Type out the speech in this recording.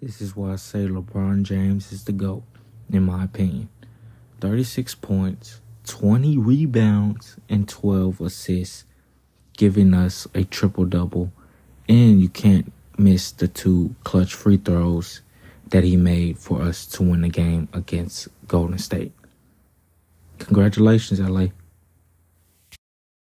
This is why I say LeBron James is the GOAT, in my opinion. 36 points, 20 rebounds, and 12 assists, giving us a triple double. And you can't miss the two clutch free throws that he made for us to win the game against Golden State. Congratulations, LA.